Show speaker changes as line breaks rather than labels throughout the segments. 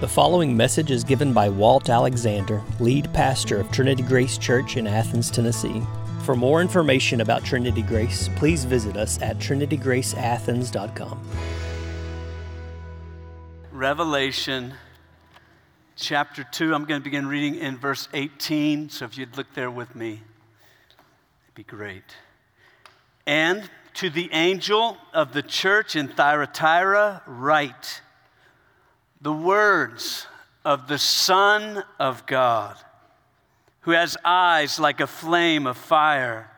The following message is given by Walt Alexander, lead pastor of Trinity Grace Church in Athens, Tennessee. For more information about Trinity Grace, please visit us at trinitygraceathens.com.
Revelation chapter 2. I'm going to begin reading in verse 18. So if you'd look there with me, it'd be great. And to the angel of the church in Thyatira, write the words of the Son of God, who has eyes like a flame of fire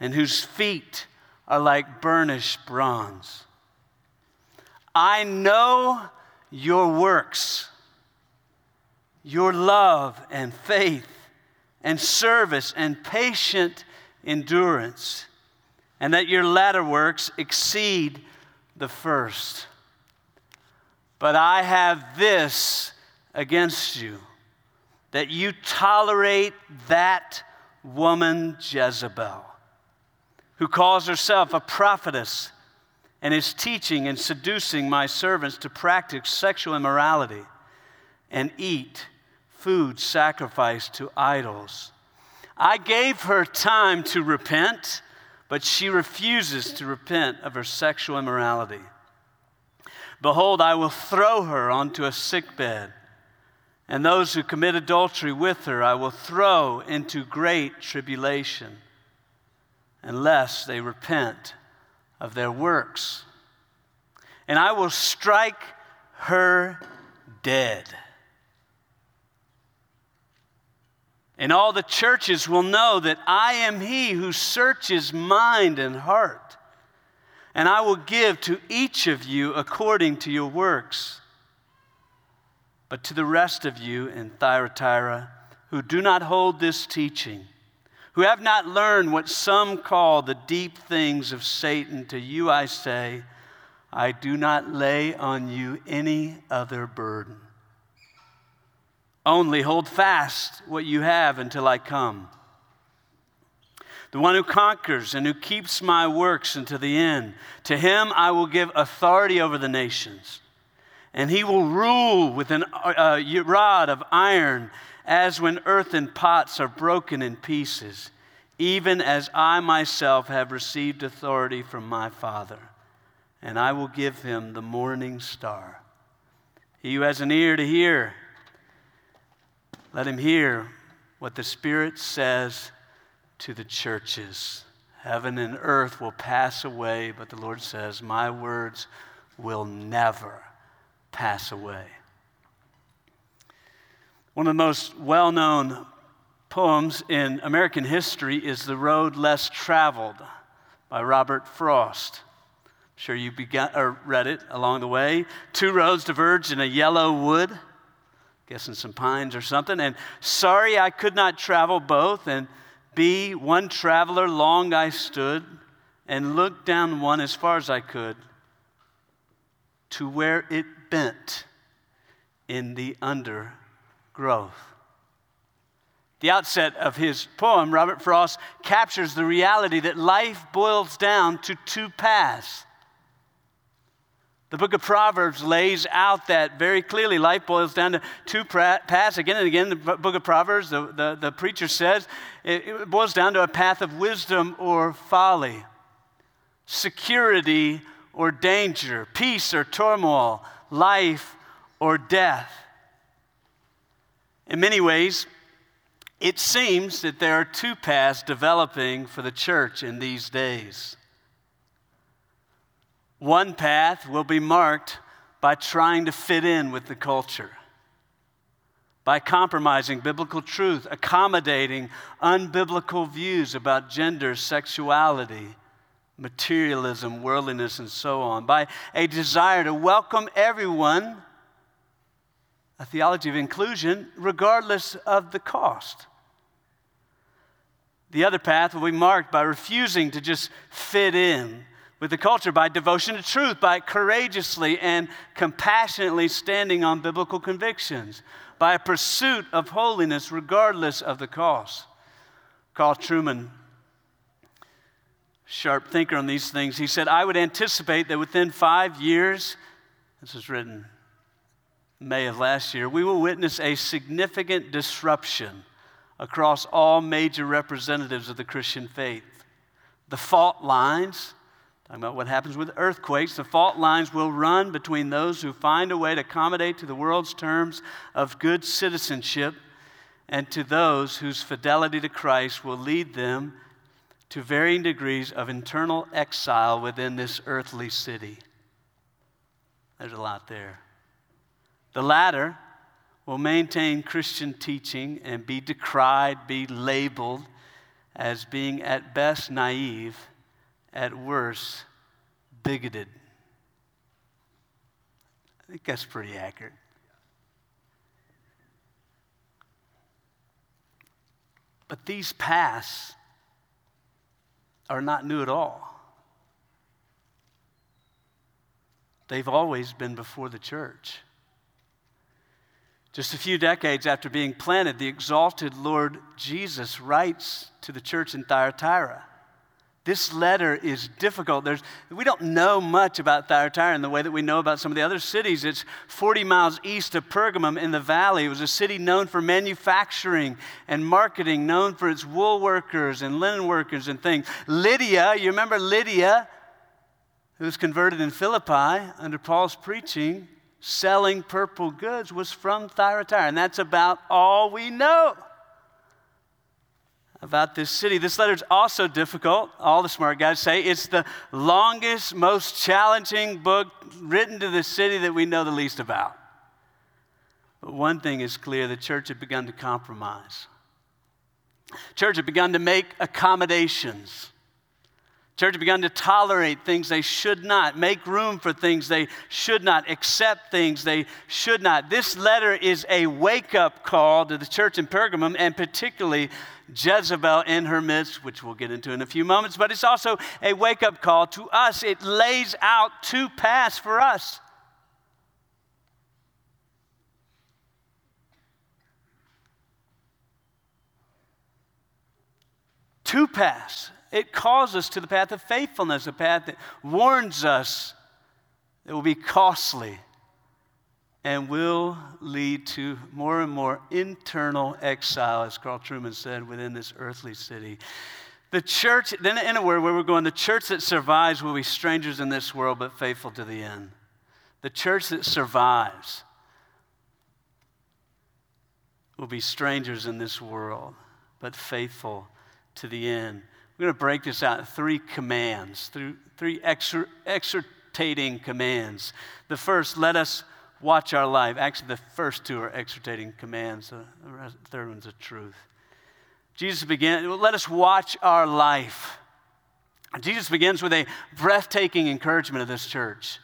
and whose feet are like burnished bronze. I know your works, your love and faith and service and patient endurance, and that your latter works exceed the first. But I have this against you that you tolerate that woman Jezebel, who calls herself a prophetess and is teaching and seducing my servants to practice sexual immorality and eat food sacrificed to idols. I gave her time to repent, but she refuses to repent of her sexual immorality. Behold, I will throw her onto a sick bed, and those who commit adultery with her I will throw into great tribulation, unless they repent of their works. And I will strike her dead. And all the churches will know that I am he who searches mind and heart and I will give to each of you according to your works. But to the rest of you in Thyatira who do not hold this teaching, who have not learned what some call the deep things of Satan, to you I say, I do not lay on you any other burden. Only hold fast what you have until I come. The one who conquers and who keeps my works unto the end, to him I will give authority over the nations. And he will rule with a uh, rod of iron, as when earthen pots are broken in pieces, even as I myself have received authority from my Father. And I will give him the morning star. He who has an ear to hear, let him hear what the Spirit says to the churches. Heaven and earth will pass away, but the Lord says, My words will never pass away. One of the most well known poems in American history is The Road Less Traveled by Robert Frost. I'm sure you began, or read it along the way. Two roads diverged in a yellow wood, guessing some pines or something. And sorry I could not travel both. And be one traveler long I stood and looked down one as far as I could to where it bent in the undergrowth. The outset of his poem, Robert Frost captures the reality that life boils down to two paths the book of Proverbs lays out that very clearly. Life boils down to two paths. Again and again, the book of Proverbs, the, the, the preacher says, it, it boils down to a path of wisdom or folly, security or danger, peace or turmoil, life or death. In many ways, it seems that there are two paths developing for the church in these days. One path will be marked by trying to fit in with the culture, by compromising biblical truth, accommodating unbiblical views about gender, sexuality, materialism, worldliness, and so on, by a desire to welcome everyone, a theology of inclusion, regardless of the cost. The other path will be marked by refusing to just fit in with the culture by devotion to truth, by courageously and compassionately standing on biblical convictions, by a pursuit of holiness regardless of the cost. Carl Trueman, sharp thinker on these things, he said, I would anticipate that within five years, this was written May of last year, we will witness a significant disruption across all major representatives of the Christian faith. The fault lines, talking about what happens with earthquakes, the fault lines will run between those who find a way to accommodate to the world's terms of good citizenship and to those whose fidelity to Christ will lead them to varying degrees of internal exile within this earthly city. There's a lot there. The latter will maintain Christian teaching and be decried, be labeled as being at best naive, at worst bigoted. I think that's pretty accurate. But these paths are not new at all. They've always been before the church. Just a few decades after being planted, the exalted Lord Jesus writes to the church in Thyatira this letter is difficult. There's, we don't know much about Thyatira in the way that we know about some of the other cities. It's 40 miles east of Pergamum in the valley. It was a city known for manufacturing and marketing, known for its wool workers and linen workers and things. Lydia, you remember Lydia, who was converted in Philippi under Paul's preaching, selling purple goods, was from Thyatira. And that's about all we know about this city. This letter is also difficult. All the smart guys say it's the longest, most challenging book written to the city that we know the least about. But one thing is clear the church had begun to compromise. Church had begun to make accommodations. Church begun to tolerate things they should not, make room for things they should not, accept things they should not. This letter is a wake up call to the church in Pergamum and particularly Jezebel in her midst, which we'll get into in a few moments, but it's also a wake up call to us. It lays out two paths for us. Two paths it calls us to the path of faithfulness, a path that warns us that will be costly and will lead to more and more internal exile, as Carl Trueman said, within this earthly city. The church, then in a word where we're going, the church that survives will be strangers in this world, but faithful to the end. The church that survives will be strangers in this world, but faithful to the end. We're going to break this out three commands, three exhortating commands. The first, let us watch our life. Actually, the first two are exhortating commands, the third one's a truth. Jesus began, let us watch our life. Jesus begins with a breathtaking encouragement of this church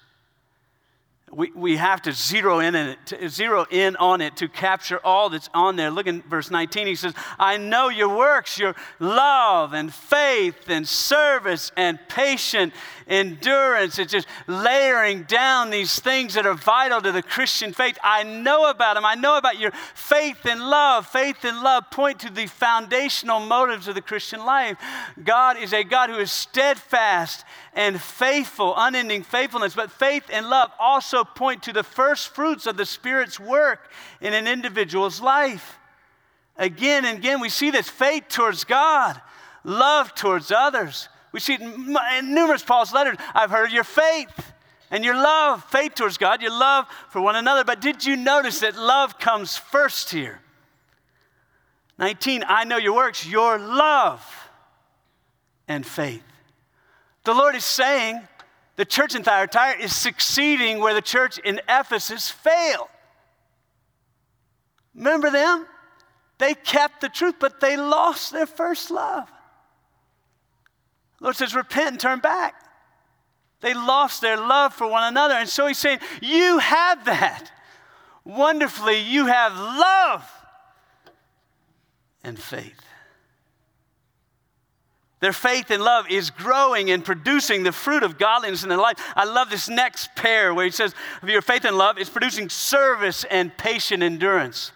we, we have to zero in, on it, to zero in on it to capture all that's on there. Look in verse 19. He says, I know your works, your love and faith and service and patient endurance. It's just layering down these things that are vital to the Christian faith. I know about them. I know about your faith and love. Faith and love point to the foundational motives of the Christian life. God is a God who is steadfast and faithful, unending faithfulness. But faith and love also point to the first fruits of the Spirit's work in an individual's life. Again and again, we see this faith towards God, love towards others. We see it in numerous Paul's letters. I've heard your faith and your love, faith towards God, your love for one another. But did you notice that love comes first here? 19, I know your works, your love and faith. The Lord is saying the church in Thyatira is succeeding where the church in Ephesus failed. Remember them? They kept the truth, but they lost their first love. The Lord says, repent and turn back. They lost their love for one another. And so he's saying, You have that. Wonderfully, you have love and faith. Their faith and love is growing and producing the fruit of godliness in their life. I love this next pair where he says, Your faith and love is producing service and patient endurance.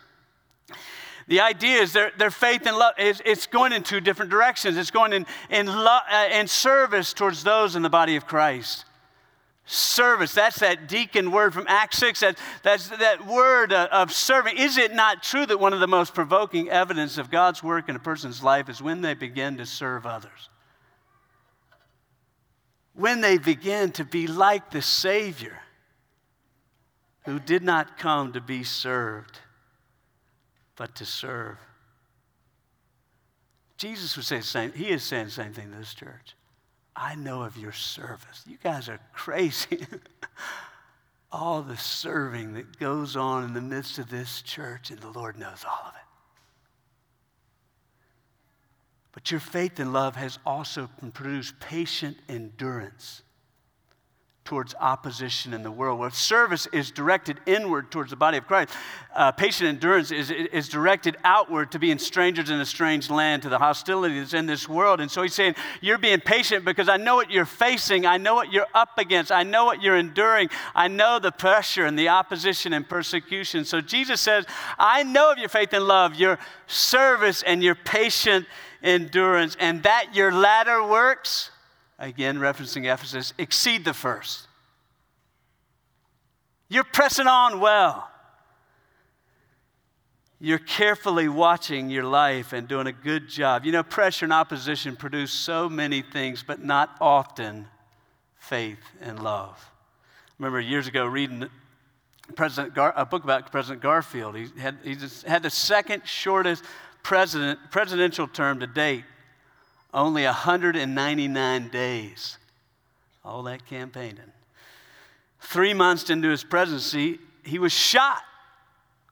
The idea is their, their faith and love is it's going in two different directions. It's going in, in, love, uh, in service towards those in the body of Christ. Service. That's that deacon word from Acts 6. That, that's that word uh, of serving. Is it not true that one of the most provoking evidence of God's work in a person's life is when they begin to serve others? When they begin to be like the Savior who did not come to be served, but to serve. Jesus would say the same, he is saying the same thing to this church. I know of your service. You guys are crazy. all the serving that goes on in the midst of this church, and the Lord knows all of it. But your faith and love has also produced patient endurance towards opposition in the world. Where service is directed inward towards the body of Christ, uh, patient endurance is, is directed outward to being strangers in a strange land, to the hostility that's in this world. And so he's saying, You're being patient because I know what you're facing, I know what you're up against, I know what you're enduring, I know the pressure and the opposition and persecution. So Jesus says, I know of your faith and love, your service and your patient endurance, and that your latter works again referencing Ephesus, exceed the first. You're pressing on well. You're carefully watching your life and doing a good job. You know, pressure and opposition produce so many things, but not often faith and love. I remember years ago reading President Gar- a book about President Garfield. He had, he had the second shortest president, presidential term to date only 199 days. All that campaigning. Three months into his presidency, he was shot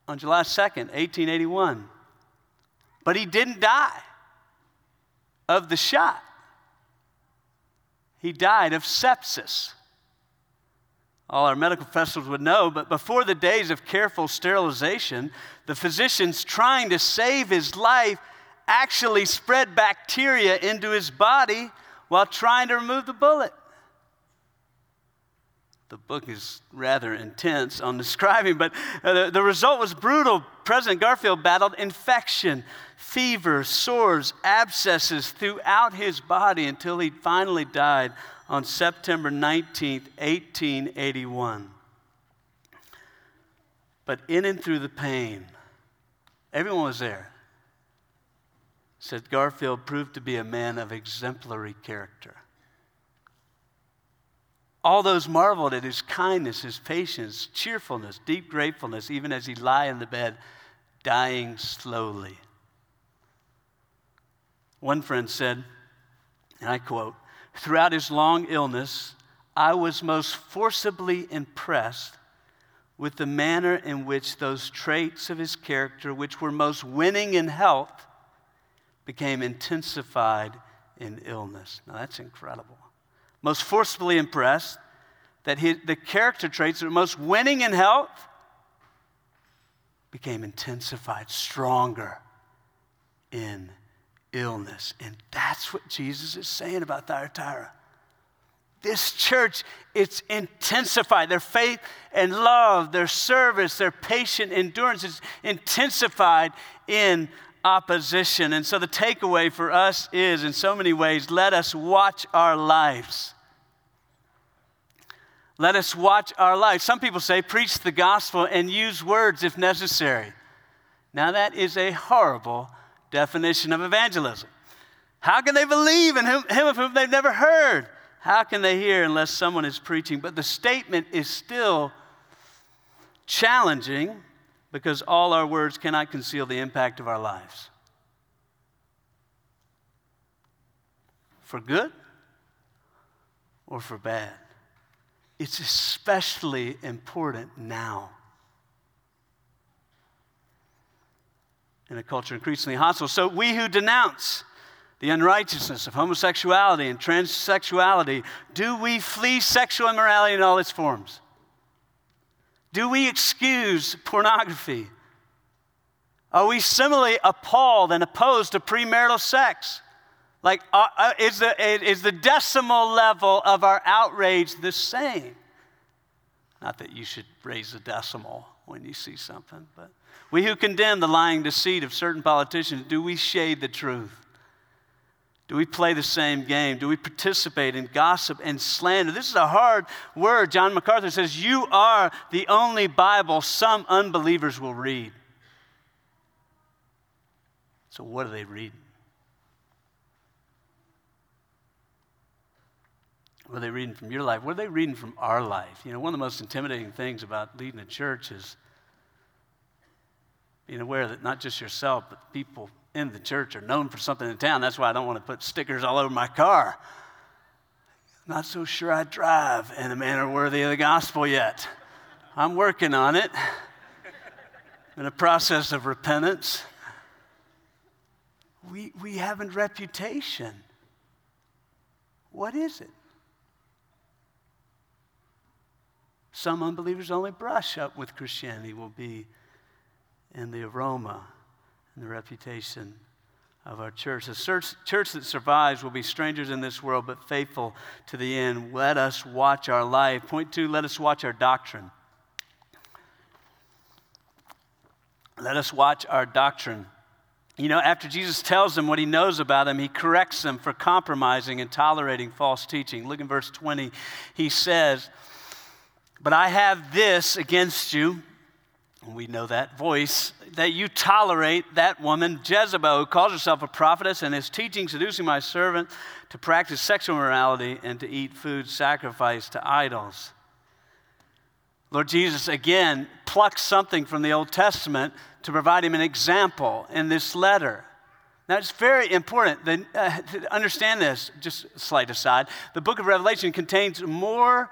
on July 2nd, 1881. But he didn't die of the shot. He died of sepsis. All our medical professionals would know, but before the days of careful sterilization, the physicians trying to save his life actually spread bacteria into his body while trying to remove the bullet. The book is rather intense on describing, but uh, the, the result was brutal. President Garfield battled infection, fever, sores, abscesses throughout his body until he finally died on September 19, 1881. But in and through the pain, everyone was there said Garfield proved to be a man of exemplary character. All those marveled at his kindness, his patience, cheerfulness, deep gratefulness, even as he lay in the bed, dying slowly. One friend said, and I quote, throughout his long illness, I was most forcibly impressed with the manner in which those traits of his character, which were most winning in health, became intensified in illness. Now that's incredible. Most forcibly impressed that his, the character traits that are most winning in health became intensified, stronger in illness. And that's what Jesus is saying about Thyatira. This church, it's intensified. Their faith and love, their service, their patient endurance is intensified in opposition. And so the takeaway for us is, in so many ways, let us watch our lives. Let us watch our lives. Some people say, preach the gospel and use words if necessary. Now, that is a horrible definition of evangelism. How can they believe in him, of whom they've never heard? How can they hear unless someone is preaching? But the statement is still challenging because all our words cannot conceal the impact of our lives. For good or for bad. It's especially important now. In a culture increasingly hostile. So, we who denounce the unrighteousness of homosexuality and transsexuality, do we flee sexual immorality in all its forms? Do we excuse pornography? Are we similarly appalled and opposed to premarital sex? Like, uh, is, the, is the decimal level of our outrage the same? Not that you should raise the decimal when you see something, but we who condemn the lying deceit of certain politicians, do we shade the truth? Do we play the same game? Do we participate in gossip and slander? This is a hard word. John MacArthur says, You are the only Bible some unbelievers will read. So, what are they reading? What are they reading from your life? What are they reading from our life? You know, one of the most intimidating things about leading a church is being aware that not just yourself, but people in the church are known for something in town. That's why I don't want to put stickers all over my car. Not so sure I drive in a manner worthy of the gospel yet. I'm working on it. In a process of repentance. We, we have a reputation. What is it? Some unbelievers only brush up with Christianity will be in the aroma and the reputation of our church. A church, church that survives will be strangers in this world, but faithful to the end. Let us watch our life. Point two, let us watch our doctrine. Let us watch our doctrine. You know, after Jesus tells them what he knows about them, he corrects them for compromising and tolerating false teaching. Look in verse 20. He says, But I have this against you we know that voice, that you tolerate that woman, Jezebel, who calls herself a prophetess and is teaching, seducing my servant to practice sexual morality and to eat food sacrificed to idols. Lord Jesus again plucks something from the Old Testament to provide him an example in this letter. Now, it's very important that, uh, to understand this, just slight aside. The book of Revelation contains more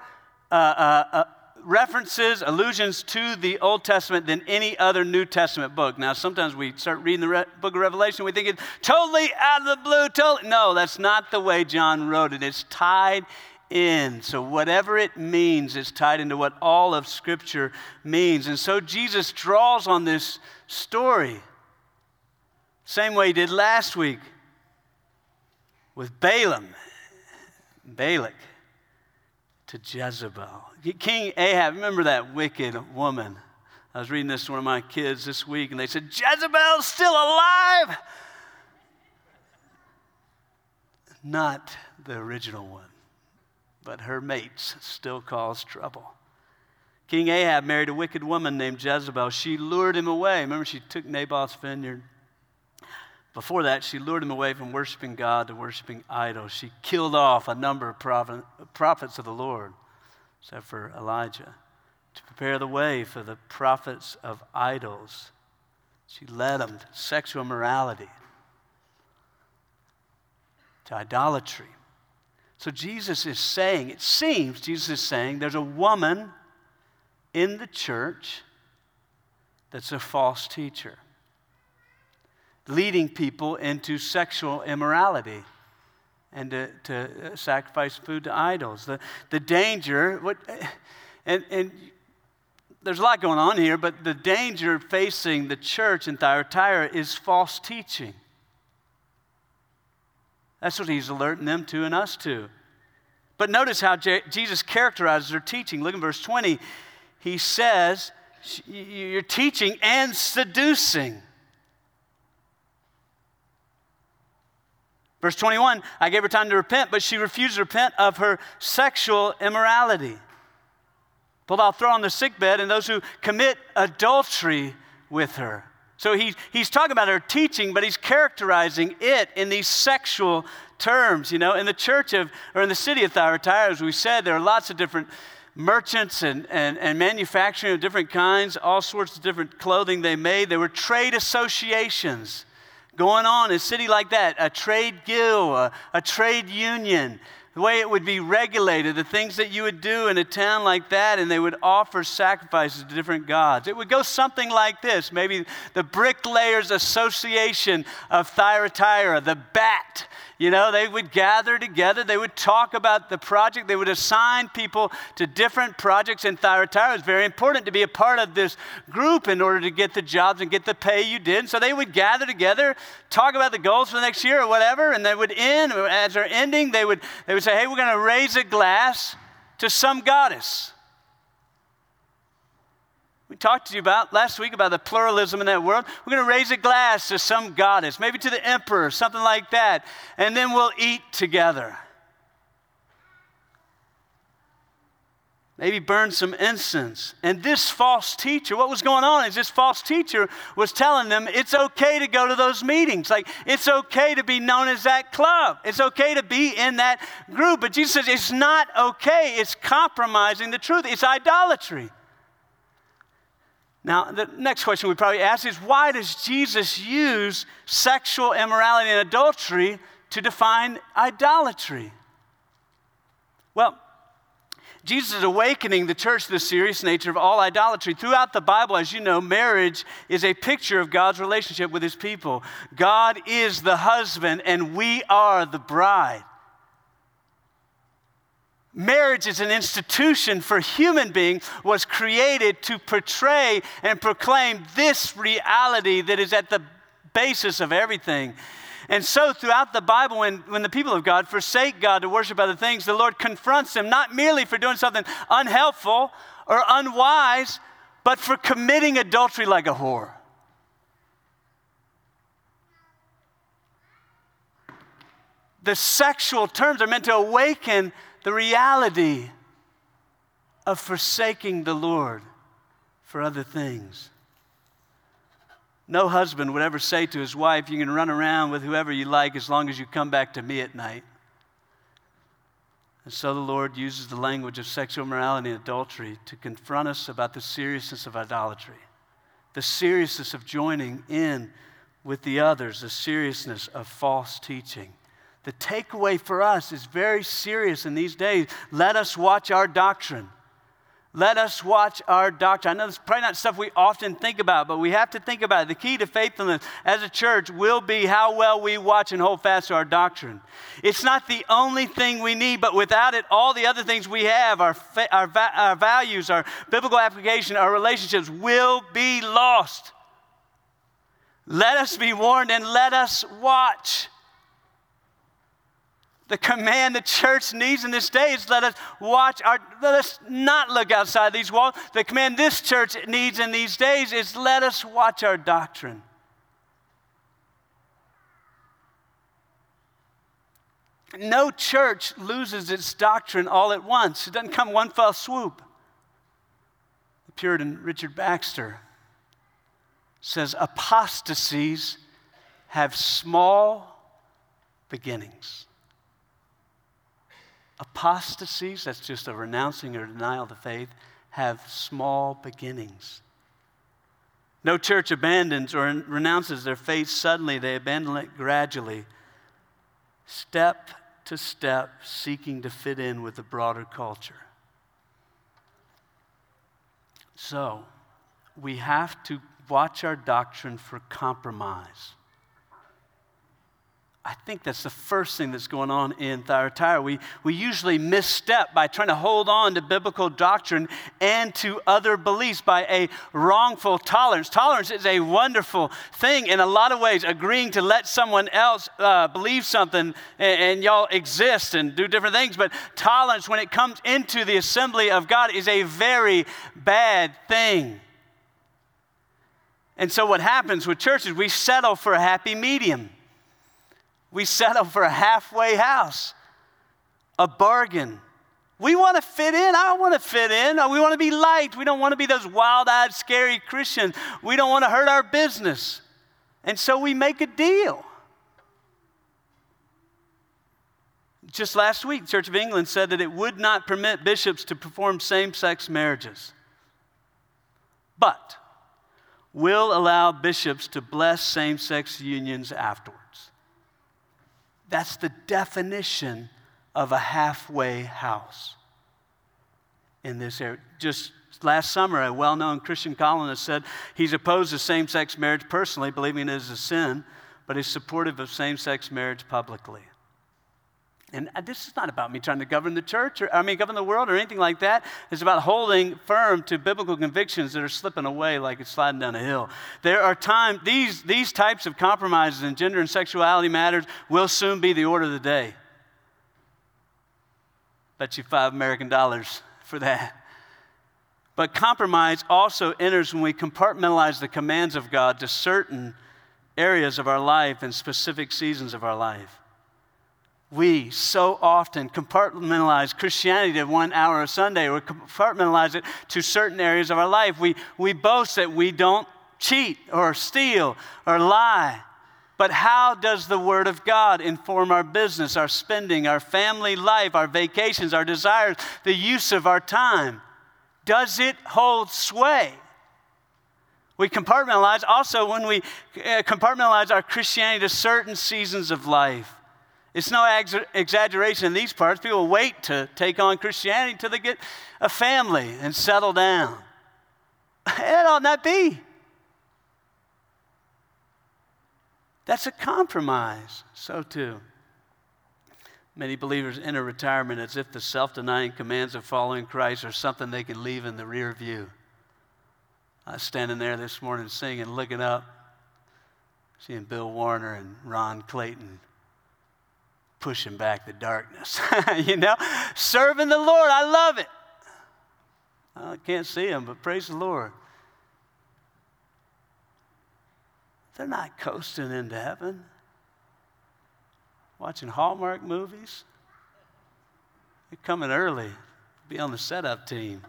uh, uh, uh references, allusions to the Old Testament than any other New Testament book. Now, sometimes we start reading the Re- book of Revelation, we think it's totally out of the blue. Totally. No, that's not the way John wrote it. It's tied in. So, whatever it means, it's tied into what all of Scripture means. And so, Jesus draws on this story, same way he did last week with Balaam, Balak to Jezebel. King Ahab, remember that wicked woman? I was reading this to one of my kids this week, and they said, Jezebel's still alive. Not the original one, but her mates still cause trouble. King Ahab married a wicked woman named Jezebel. She lured him away. Remember, she took Naboth's vineyard. Before that, she lured him away from worshiping God to worshiping idols. She killed off a number of prophets of the Lord, except for Elijah, to prepare the way for the prophets of idols. She led them to sexual morality, to idolatry. So Jesus is saying, it seems Jesus is saying, there's a woman in the church that's a false teacher leading people into sexual immorality and to, to uh, sacrifice food to idols. The, the danger, what, and, and there's a lot going on here, but the danger facing the church in Thyatira is false teaching. That's what he's alerting them to and us to. But notice how Je- Jesus characterizes their teaching. Look in verse 20. He says, You're teaching and seducing. Verse 21 I gave her time to repent, but she refused to repent of her sexual immorality. But I'll throw on the sickbed and those who commit adultery with her. So he, he's talking about her teaching, but he's characterizing it in these sexual terms. You know, in the church of, or in the city of Thyatira, as we said, there are lots of different merchants and, and, and manufacturing of different kinds, all sorts of different clothing they made. There were trade associations going on in a city like that a trade guild, a, a trade union, the way it would be regulated, the things that you would do in a town like that, and they would offer sacrifices to different gods. It would go something like this maybe the Bricklayers Association of Thyatira, the BAT. You know, they would gather together, they would talk about the project, they would assign people to different projects in Thyatira. It's very important to be a part of this group in order to get the jobs and get the pay you did. So they would gather together, talk about the goals for the next year or whatever, and they would end, as they're ending, they would, they would say, hey, we're going to raise a glass to some goddess. We talked to you about last week about the pluralism in that world. We're going to raise a glass to some goddess, maybe to the emperor, something like that, and then we'll eat together. Maybe burn some incense. And this false teacher, what was going on is this false teacher was telling them it's okay to go to those meetings. Like, it's okay to be known as that club. It's okay to be in that group. But Jesus says it's not okay. It's compromising the truth, it's idolatry. Now, the next question we probably ask is why does Jesus use sexual immorality and adultery to define idolatry? Well, Jesus is awakening the church to the serious nature of all idolatry. Throughout the Bible, as you know, marriage is a picture of God's relationship with his people. God is the husband, and we are the bride. Marriage is an institution for human beings, was created to portray and proclaim this reality that is at the basis of everything. And so, throughout the Bible, when, when the people of God forsake God to worship other things, the Lord confronts them not merely for doing something unhelpful or unwise, but for committing adultery like a whore. The sexual terms are meant to awaken the reality of forsaking the Lord for other things. No husband would ever say to his wife, You can run around with whoever you like as long as you come back to me at night. And so the Lord uses the language of sexual immorality and adultery to confront us about the seriousness of idolatry, the seriousness of joining in with the others, the seriousness of false teaching. The takeaway for us is very serious in these days. Let us watch our doctrine. Let us watch our doctrine. I know is probably not stuff we often think about, but we have to think about it. The key to faithfulness as a church will be how well we watch and hold fast to our doctrine. It's not the only thing we need, but without it, all the other things we have, our, our, our values, our biblical application, our relationships, will be lost. Let us be warned and let us watch. The command the church needs in this day is let us watch our, let us not look outside these walls. The command this church needs in these days is let us watch our doctrine. No church loses its doctrine all at once. It doesn't come one fell swoop. The Puritan Richard Baxter says apostasies have small beginnings. Apostasies, that's just a renouncing or denial of the faith, have small beginnings. No church abandons or renounces their faith suddenly, they abandon it gradually, step to step, seeking to fit in with the broader culture. So, we have to watch our doctrine for compromise. I think that's the first thing that's going on in Thyatira. We, we usually misstep by trying to hold on to biblical doctrine and to other beliefs by a wrongful tolerance. Tolerance is a wonderful thing in a lot of ways, agreeing to let someone else uh, believe something and, and y'all exist and do different things. But tolerance, when it comes into the assembly of God, is a very bad thing. And so, what happens with churches, we settle for a happy medium. We settle for a halfway house, a bargain. We want to fit in. I want to fit in. We want to be liked. We don't want to be those wild eyed, scary Christians. We don't want to hurt our business. And so we make a deal. Just last week, Church of England said that it would not permit bishops to perform same sex marriages, but will allow bishops to bless same sex unions afterwards. That's the definition of a halfway house in this area. Just last summer, a well known Christian columnist said he's opposed to same sex marriage personally, believing it is a sin, but he's supportive of same sex marriage publicly. And uh, this is not about me trying to govern the church or, I mean, govern the world or anything like that. It's about holding firm to biblical convictions that are slipping away like it's sliding down a hill. There are times, these, these types of compromises in gender and sexuality matters will soon be the order of the day. Bet you five American dollars for that. But compromise also enters when we compartmentalize the commands of God to certain areas of our life and specific seasons of our life. We so often compartmentalize Christianity to one hour a Sunday or compartmentalize it to certain areas of our life. We, we boast that we don't cheat or steal or lie. But how does the Word of God inform our business, our spending, our family life, our vacations, our desires, the use of our time? Does it hold sway? We compartmentalize also when we uh, compartmentalize our Christianity to certain seasons of life. It's no ex- exaggeration in these parts. People wait to take on Christianity until they get a family and settle down. It ought not be. That's a compromise. So too. Many believers enter retirement as if the self denying commands of following Christ are something they can leave in the rear view. I was standing there this morning singing, looking up, seeing Bill Warner and Ron Clayton pushing back the darkness. you know, serving the Lord. I love it. I can't see them, but praise the Lord. They're not coasting into heaven, watching Hallmark movies. They're coming early, be on the setup team.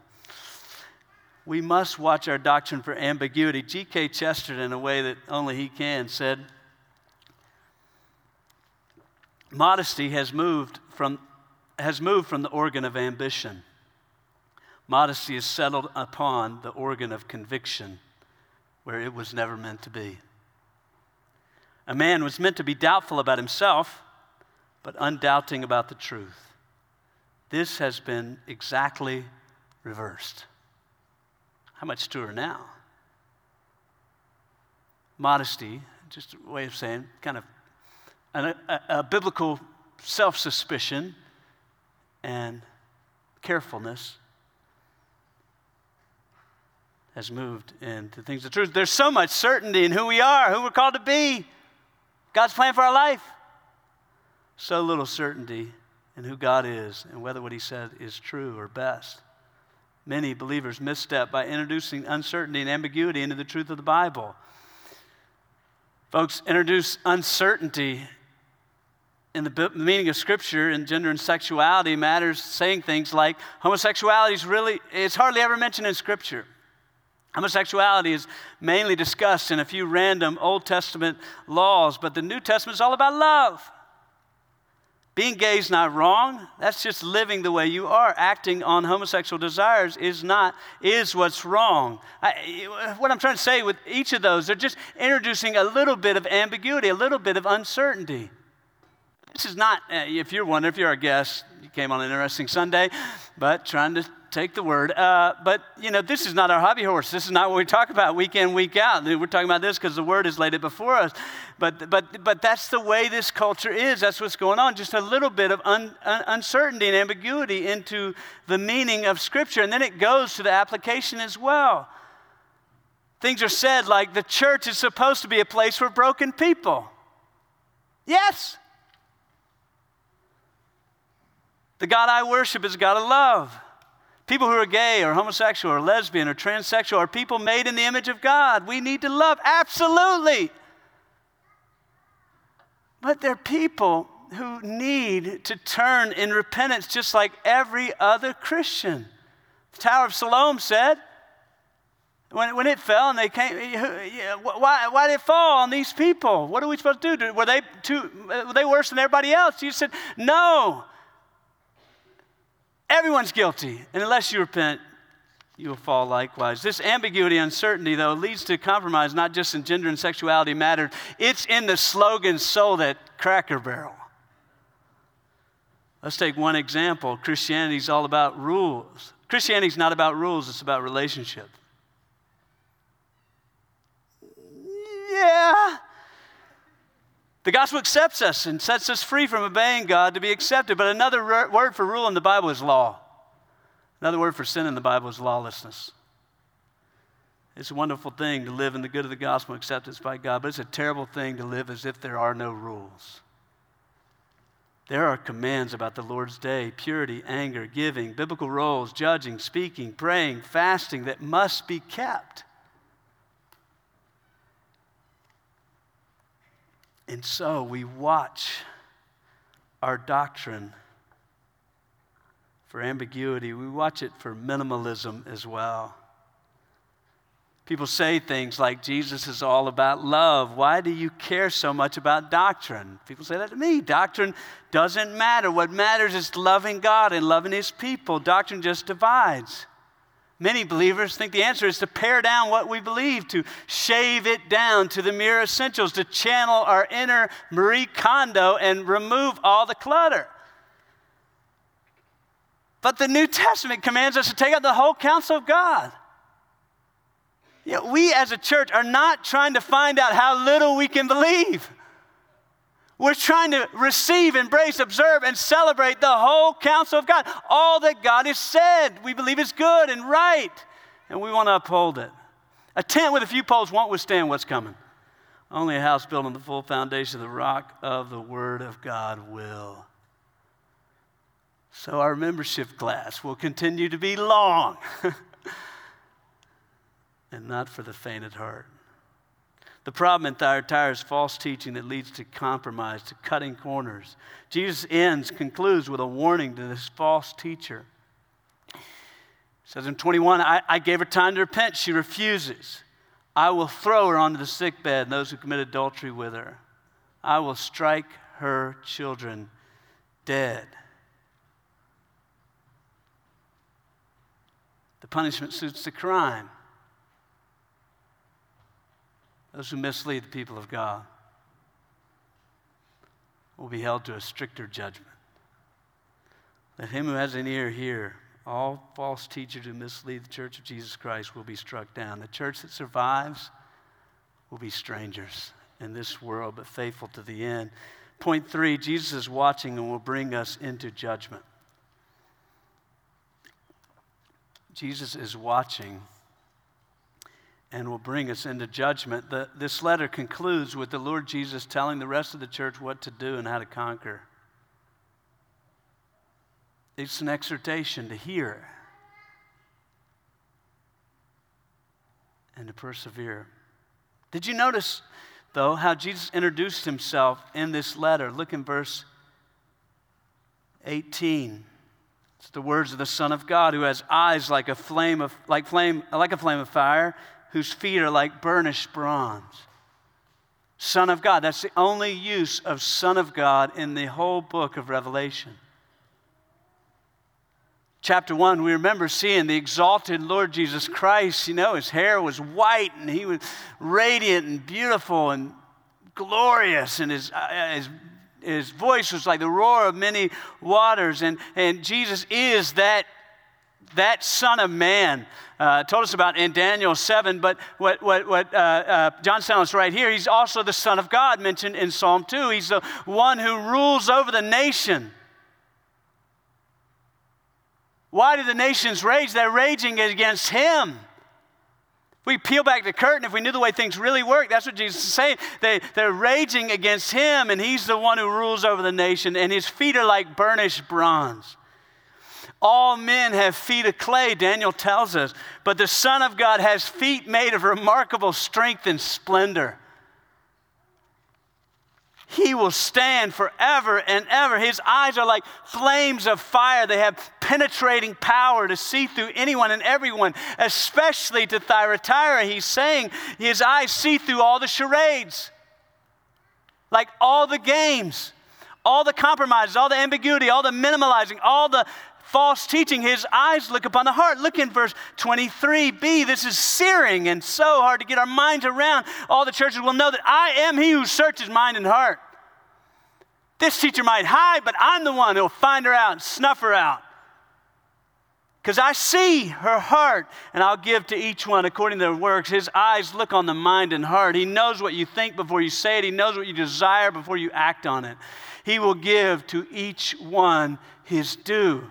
We must watch our doctrine for ambiguity. G.K. Chesterton, in a way that only he can, said, Modesty has moved from, has moved from the organ of ambition. Modesty is settled upon the organ of conviction, where it was never meant to be. A man was meant to be doubtful about himself, but undoubting about the truth. This has been exactly reversed. How much truer now? Modesty, just a way of saying, kind of a, a, biblical self suspicion and carefulness has moved into things of truth. There's so much certainty in who we are, who we're called to be. God's plan for our life. So little certainty in who God is and whether what He said is true or best. Many believers misstep by introducing uncertainty and ambiguity into the truth of the Bible. Folks, introduce uncertainty in the meaning of Scripture in gender and sexuality matters, saying things like homosexuality is really, it's hardly ever mentioned in Scripture. Homosexuality is mainly discussed in a few random Old Testament laws, but the New Testament is all about love. Being gay is not wrong. That's just living the way you are. Acting on homosexual desires is not, is what's wrong. I, what I'm trying to say with each of those, they're just introducing a little bit of ambiguity, a little bit of uncertainty. This is not, uh, if you're wondering, if you're a guest, you came on an interesting Sunday, but trying to take the word. Uh, but, you know, this is not our hobby horse. This is not what we talk about week in, week out. We're talking about this because the word has laid it before us. But, but, but that's the way this culture is. That's what's going on. Just a little bit of un, un, uncertainty and ambiguity into the meaning of Scripture. And then it goes to the application as well. Things are said like the church is supposed to be a place for broken people. Yes. The God I worship is a God of love. People who are gay or homosexual or lesbian or transsexual are people made in the image of God. We need to love, absolutely. But they're people who need to turn in repentance just like every other Christian. The Tower of Siloam said, when, when it fell and they came, why, why did it fall on these people? What are we supposed to do? Were they, too, were they worse than everybody else? You said, no. Everyone's guilty. And unless you repent, you will fall likewise. This ambiguity, uncertainty, though, leads to compromise, not just in gender and sexuality matter. It's in the slogan sold at Cracker Barrel. Let's take one example. Christianity is all about rules. Christianity is not about rules, it's about relationship. Yeah, the gospel accepts us and sets us free from obeying God to be accepted. But another word for rule in the Bible is law. Another word for sin in the Bible is lawlessness. It's a wonderful thing to live in the good of the gospel acceptance by God, but it's a terrible thing to live as if there are no rules. There are commands about the Lord's day purity, anger, giving, biblical roles, judging, speaking, praying, fasting that must be kept. And so we watch our doctrine for ambiguity, we watch it for minimalism as well. People say things like, Jesus is all about love. Why do you care so much about doctrine? People say that to me. Doctrine doesn't matter. What matters is loving God and loving His people. Doctrine just divides. Many believers think the answer is to pare down what we believe, to shave it down to the mere essentials, to channel our inner Marie Kondo and remove all the clutter. But the New Testament commands us to take out the whole counsel of God. Know, we as a church are not trying to find out how little we can believe. We're trying to receive, embrace, observe, and celebrate the whole counsel of God. All that God has said, we believe is good and right, and we want to uphold it. A tent with a few poles won't withstand what's coming. Only a house built on the full foundation of the rock of the Word of God will. So our membership class will continue to be long. and not for the faint at heart. The problem in Thyatira is false teaching that leads to compromise, to cutting corners. Jesus ends, concludes with a warning to this false teacher. He says in 21, I, I gave her time to repent. She refuses. I will throw her onto the sick bed and those who commit adultery with her. I will strike her children dead. The punishment suits the crime those who mislead the people of God will be held to a stricter judgment. Let him who has an ear hear. All false teachers who mislead the church of Jesus Christ will be struck down. The church that survives will be strangers in this world, but faithful to the end. Point three Jesus is watching and will bring us into judgment. Jesus is watching and will bring us into judgment. The, this letter concludes with the Lord Jesus telling the rest of the church what to do and how to conquer. It's an exhortation to hear and to persevere. Did you notice, though, how Jesus introduced himself in this letter? Look in verse 18. It's the words of the Son of God who has eyes like a flame of like flame like a flame of fire whose feet are like burnished bronze. Son of God. That's the only use of Son of God in the whole book of Revelation. Chapter 1, we remember seeing the exalted Lord Jesus Christ. You know, his hair was white and he was radiant and beautiful and glorious, and his, uh, his, his voice was like the roar of many waters. And, and Jesus is that that Son of Man. Uh, told us about in Daniel 7, but what, what, what uh, uh, John us right here, he's also the Son of God mentioned in Psalm 2. He's the one who rules over the nation. Why do the nations rage? They're raging against him. We peel back the curtain, if we knew the way things really work, that's what Jesus is saying. They, they're raging against him, and he's the one who rules over the nation, and his feet are like burnished bronze. All men have feet of clay, Daniel tells us, but the Son of God has feet made of remarkable strength and splendor. He will stand forever and ever. His eyes are like flames of fire. They have penetrating power to see through anyone and everyone, especially to Thyatira. He's saying his eyes see through all the charades, like all the games, all the compromises, all the ambiguity, all the minimalizing, all the false teaching, his eyes look upon the heart. Look in verse 23b. This is searing and so hard to get our minds around. All the churches will know that I am he who searches mind and heart. This teacher might hide, but I'm the one who will find her out and snuff her out. Because I see her heart, and I'll give to each one according to their works. His eyes look on the mind and heart. He knows what you think before you say it, He knows what you desire before you act on it. He will give to each one his due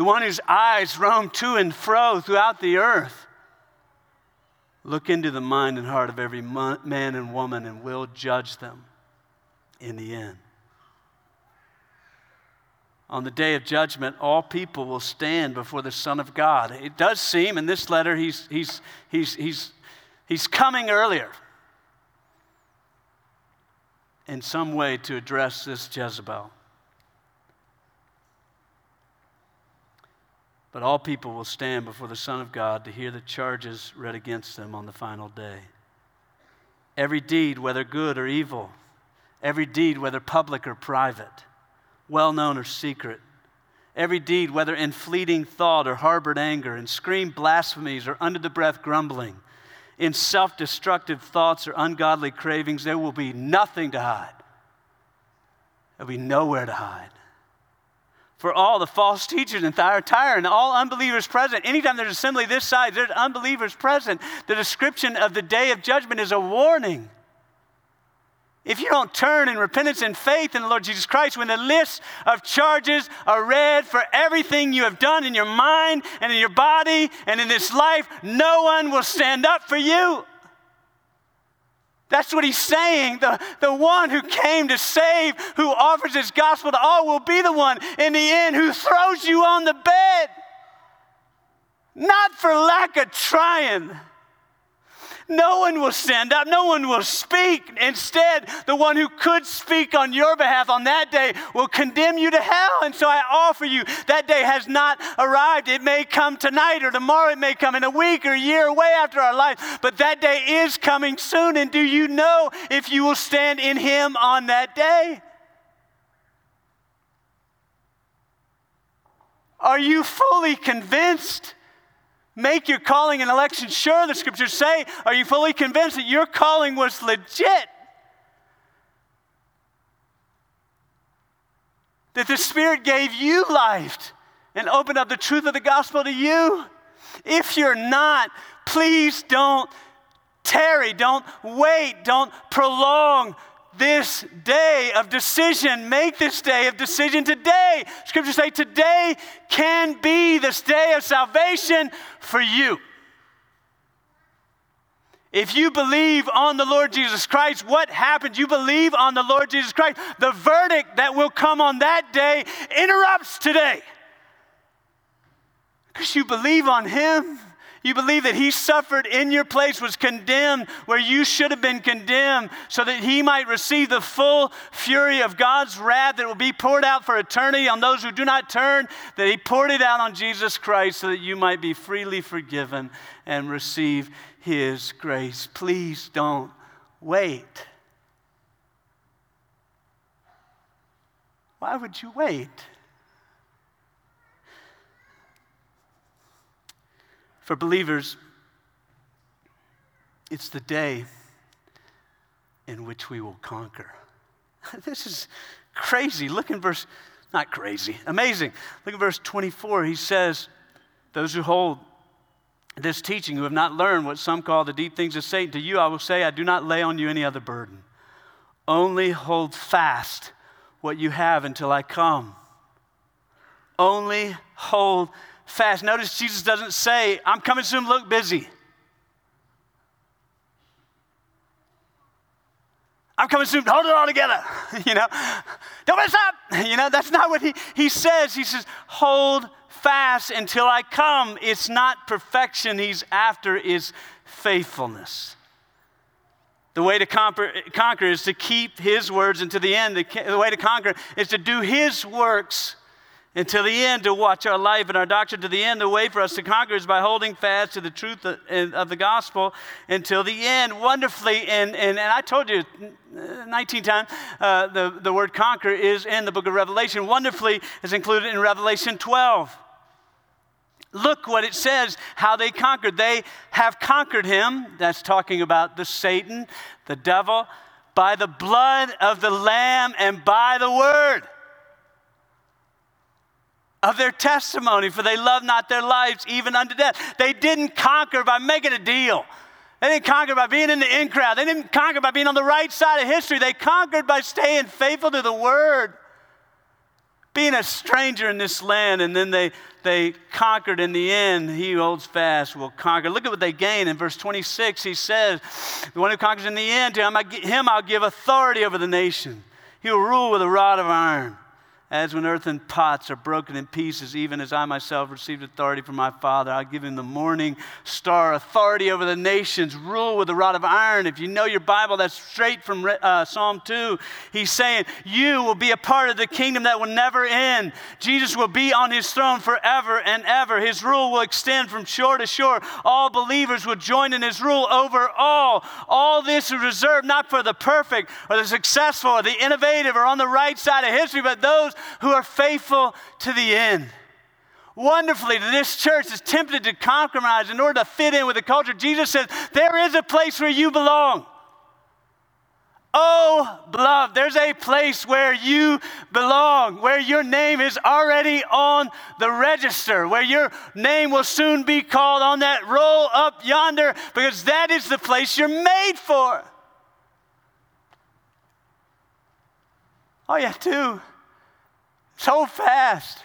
the one whose eyes roam to and fro throughout the earth. Look into the mind and heart of every man and woman and will judge them in the end. on the day of judgment, all people will stand before the Son of God. It does seem in this letter he's, he's, he's, he's, he's coming earlier in some way to address this Jezebel. But all people will stand before the Son of God to hear the charges read against them on the final day. Every deed, whether good or evil, every deed, whether public or private, well known or secret, every deed, whether in fleeting thought or harbored anger, in screamed blasphemies or under the breath grumbling, in self destructive thoughts or ungodly cravings, there will be nothing to hide. There'll be nowhere to hide for all the false teachers in Thyatira and all unbelievers present. Anytime there's assembly this size, there's unbelievers present. The description of the day of judgment is a warning. If you don't turn in repentance and faith in the Lord Jesus Christ, when the list of charges are read for everything you have done in your mind and in your body and in this life, no one will stand up for you. That's what he's saying. The, the one who came to save, who offers his gospel to all, will be the one in the end who throws you on the bed. Not for lack of trying no one will stand up, no one will speak. Instead, the one who could speak on your behalf on that day will condemn you to hell. And so I offer you that day has not arrived. It may come tonight or tomorrow, it may come in a week or a year, way after our life, but that day is coming soon. And do you know if you will stand in Him on that day? Are you fully convinced? Make your calling and election sure, the scriptures say. Are you fully convinced that your calling was legit? That the Spirit gave you life and opened up the truth of the gospel to you? If you're not, please don't tarry, don't wait, don't prolong this day of decision. Make this day of decision today. Scriptures say today can be this day of salvation for you. If you believe on the Lord Jesus Christ, what happens? You believe on the Lord Jesus Christ. The verdict that will come on that day interrupts today. Because you believe on Him. You believe that he suffered in your place, was condemned where you should have been condemned, so that he might receive the full fury of God's wrath that will be poured out for eternity on those who do not turn, that he poured it out on Jesus Christ so that you might be freely forgiven and receive his grace. Please don't wait. Why would you wait? For believers, it's the day in which we will conquer. this is crazy. Look in verse, not crazy, amazing. Look at verse 24. He says, Those who hold this teaching, who have not learned what some call the deep things of Satan, to you I will say, I do not lay on you any other burden. Only hold fast what you have until I come. Only hold fast. Notice Jesus doesn't say, I'm coming soon, look busy. I'm coming soon, hold it all together. you know, don't mess up. You know, that's not what he, he says. He says, hold fast until I come. It's not perfection he's after, is faithfulness. The way to conquer, is to keep his words until the end. The way to conquer is to do his works until the end to watch our life and our doctrine to the end. The way for us to conquer is by holding fast to the truth of the gospel until the end. Wonderfully, and, and, and I told you 19 times uh, the, the word conquer is in the book of Revelation. Wonderfully is included in Revelation 12. Look what it says, how they conquered. They have conquered him. That's talking about the Satan, the devil, by the blood of the Lamb and by the word of their testimony, for they love not their lives even unto death. They didn't conquer by making a deal. They didn't conquer by being in the in crowd. They didn't conquer by being on the right side of history. They conquered by staying faithful to the word, being a stranger in this land, and then they, they conquered in the end. He who holds fast will conquer. Look at what they gain. In verse 26, he says, The one who conquers in the end, to him, him I'll give authority over the nation. He will rule with a rod of iron as when earthen pots are broken in pieces, even as I myself received authority from my Father. I'll give him the morning star, authority over the nations, rule with a rod of iron. If you know your Bible, that's straight from uh, Psalm 2. He's saying, You will be a part of the kingdom that will never end. Jesus will be on his throne forever and ever. His rule will extend from shore to shore. All believers will join in his rule over all. All this is reserved not for the perfect or the successful or the innovative or on the right side of history, but those who are faithful to the end. Wonderfully, this church is tempted to compromise in order to fit in with the culture. Jesus says, There is a place where you belong. Oh, beloved, there's a place where you belong, where your name is already on the register, where your name will soon be called on that roll up yonder, because that is the place you're made for. Oh, All you have to do so fast.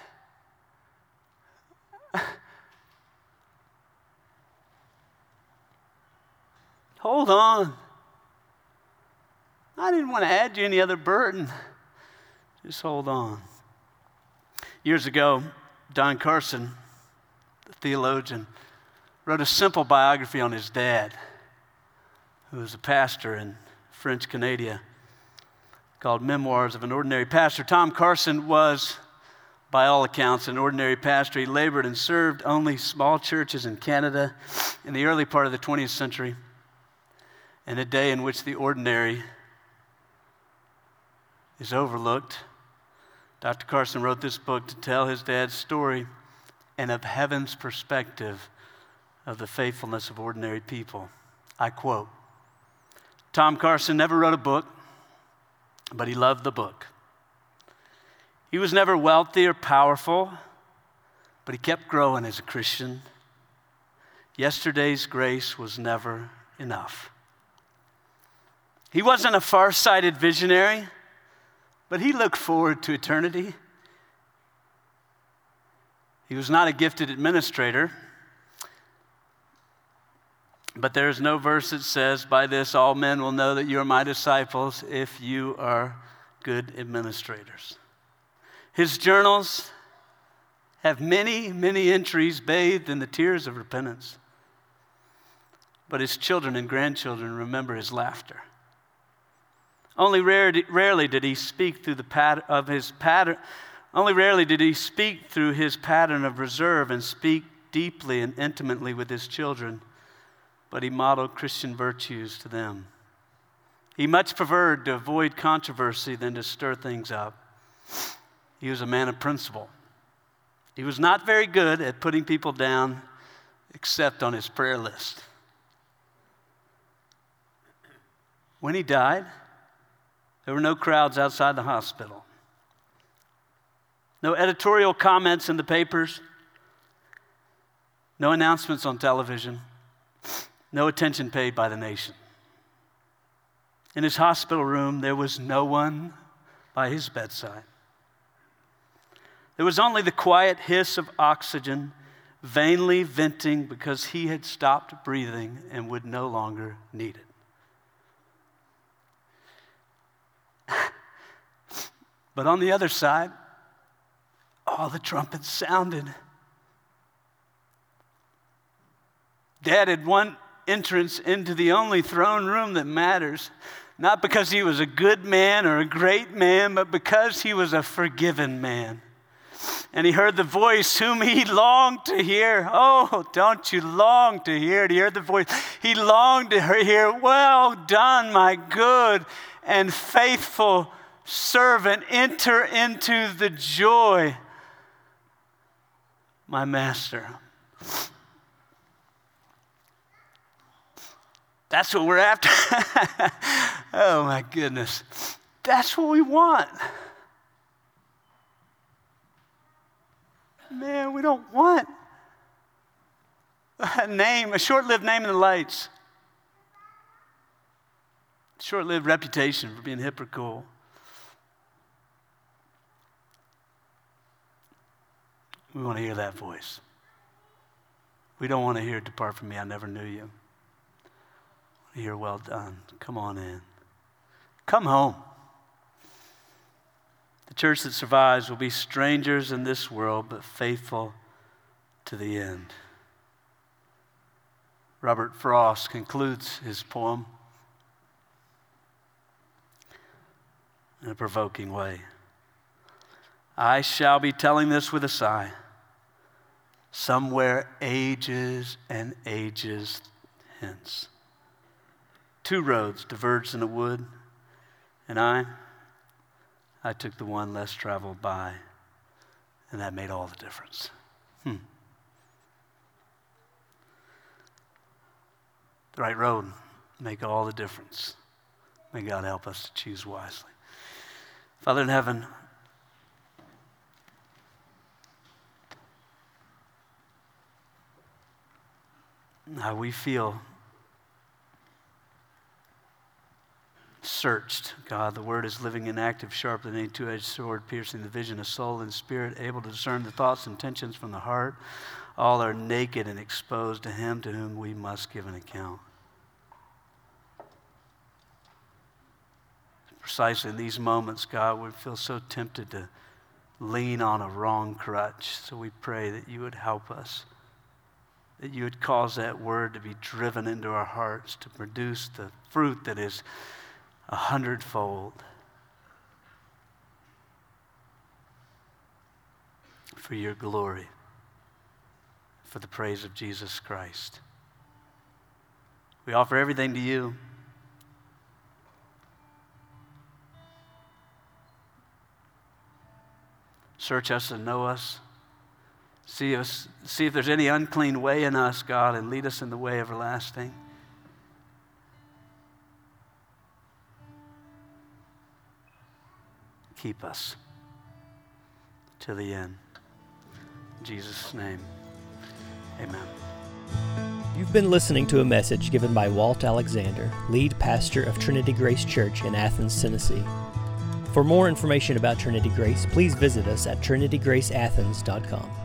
Hold on. I didn't want to add you any other burden. Just hold on. Years ago, Don Carson, the theologian, wrote a simple biography on his dad, who was a pastor in French Canada called Memoirs of an Ordinary Pastor. Tom Carson was, by all accounts, an ordinary pastor. He labored and served only small churches in Canada in the early part of the 20th century, in a day in which the ordinary is overlooked. Dr. Carson wrote this book to tell his dad's story and of heaven's perspective of the faithfulness of ordinary people. I quote Tom Carson never wrote a book but he loved the book. He was never wealthy or powerful, but he kept growing as a Christian. Yesterday's grace was never enough. He wasn't a far sighted visionary, but he looked forward to eternity. He was not a gifted administrator, but there is no verse that says, By this all men will know that you are my disciples if you are good administrators. His journals have many, many entries bathed in the tears of repentance. But his children and grandchildren remember his laughter. Only rarely did he speak through the pat- of his pattern. Only rarely did he speak through his pattern of reserve and speak deeply and intimately with his children but he modeled Christian virtues to them. He much preferred to avoid controversy than to stir things up. He was a man of principle. He was not very good at putting people down except on his prayer list. When he died, there were no crowds outside the hospital, no editorial comments in the papers, no announcements on television no attention paid by the nation. In his hospital room, there was no one by his bedside. There was only the quiet hiss of oxygen vainly venting because he had stopped breathing and would no longer need it. but on the other side, all the trumpets sounded. Dad had one entrance into the only throne room that matters, not because he was a good man or a great man, but because he was a forgiven man. And he heard the voice whom he longed to hear. Oh, don't you long to hear it? He heard the voice. He longed to hear, Well done, my good and faithful servant. Enter into the joy, my master. That's what we're after. oh my goodness. That's what we want. Man, we don't want a name, a short lived name in the lights, short lived reputation for being cool. We want to hear that voice. We don't want to hear, Depart from me, I never knew you. You're well done. Come on in. Come home. The church that survives will be strangers in this world, but faithful to the end. Robert Frost concludes his poem in a provoking way. I shall be telling this with a sigh. Somewhere ages and ages hence. Two roads diverged in a wood, and I, I took the one less traveled by, and that made all the difference. Hmm. The right road make all the difference. May God help us to choose wisely. Father in heaven, how we feel searched. God, the word is living and active, sharper than any two edged sword, piercing the vision of soul and spirit, able to discern the thoughts and intentions from the heart. All are naked and exposed to him to whom we must give an account. Precisely in these moments, God, we feel so tempted to lean on a wrong crutch. So we pray that you would help us that you would cause that word to be driven into our hearts to produce the fruit that is a hundredfold. For your glory, for the praise of Jesus Christ. We offer everything to you. Search us and know us. See, us, see if there's any unclean way in us, God, and lead us in the way everlasting. Keep us to the end. In Jesus' name, amen.
You've been listening to a message given by Walt Alexander, lead pastor of Trinity Grace Church in Athens, Tennessee. For more information about Trinity Grace, please visit us at trinitygraceathens.com.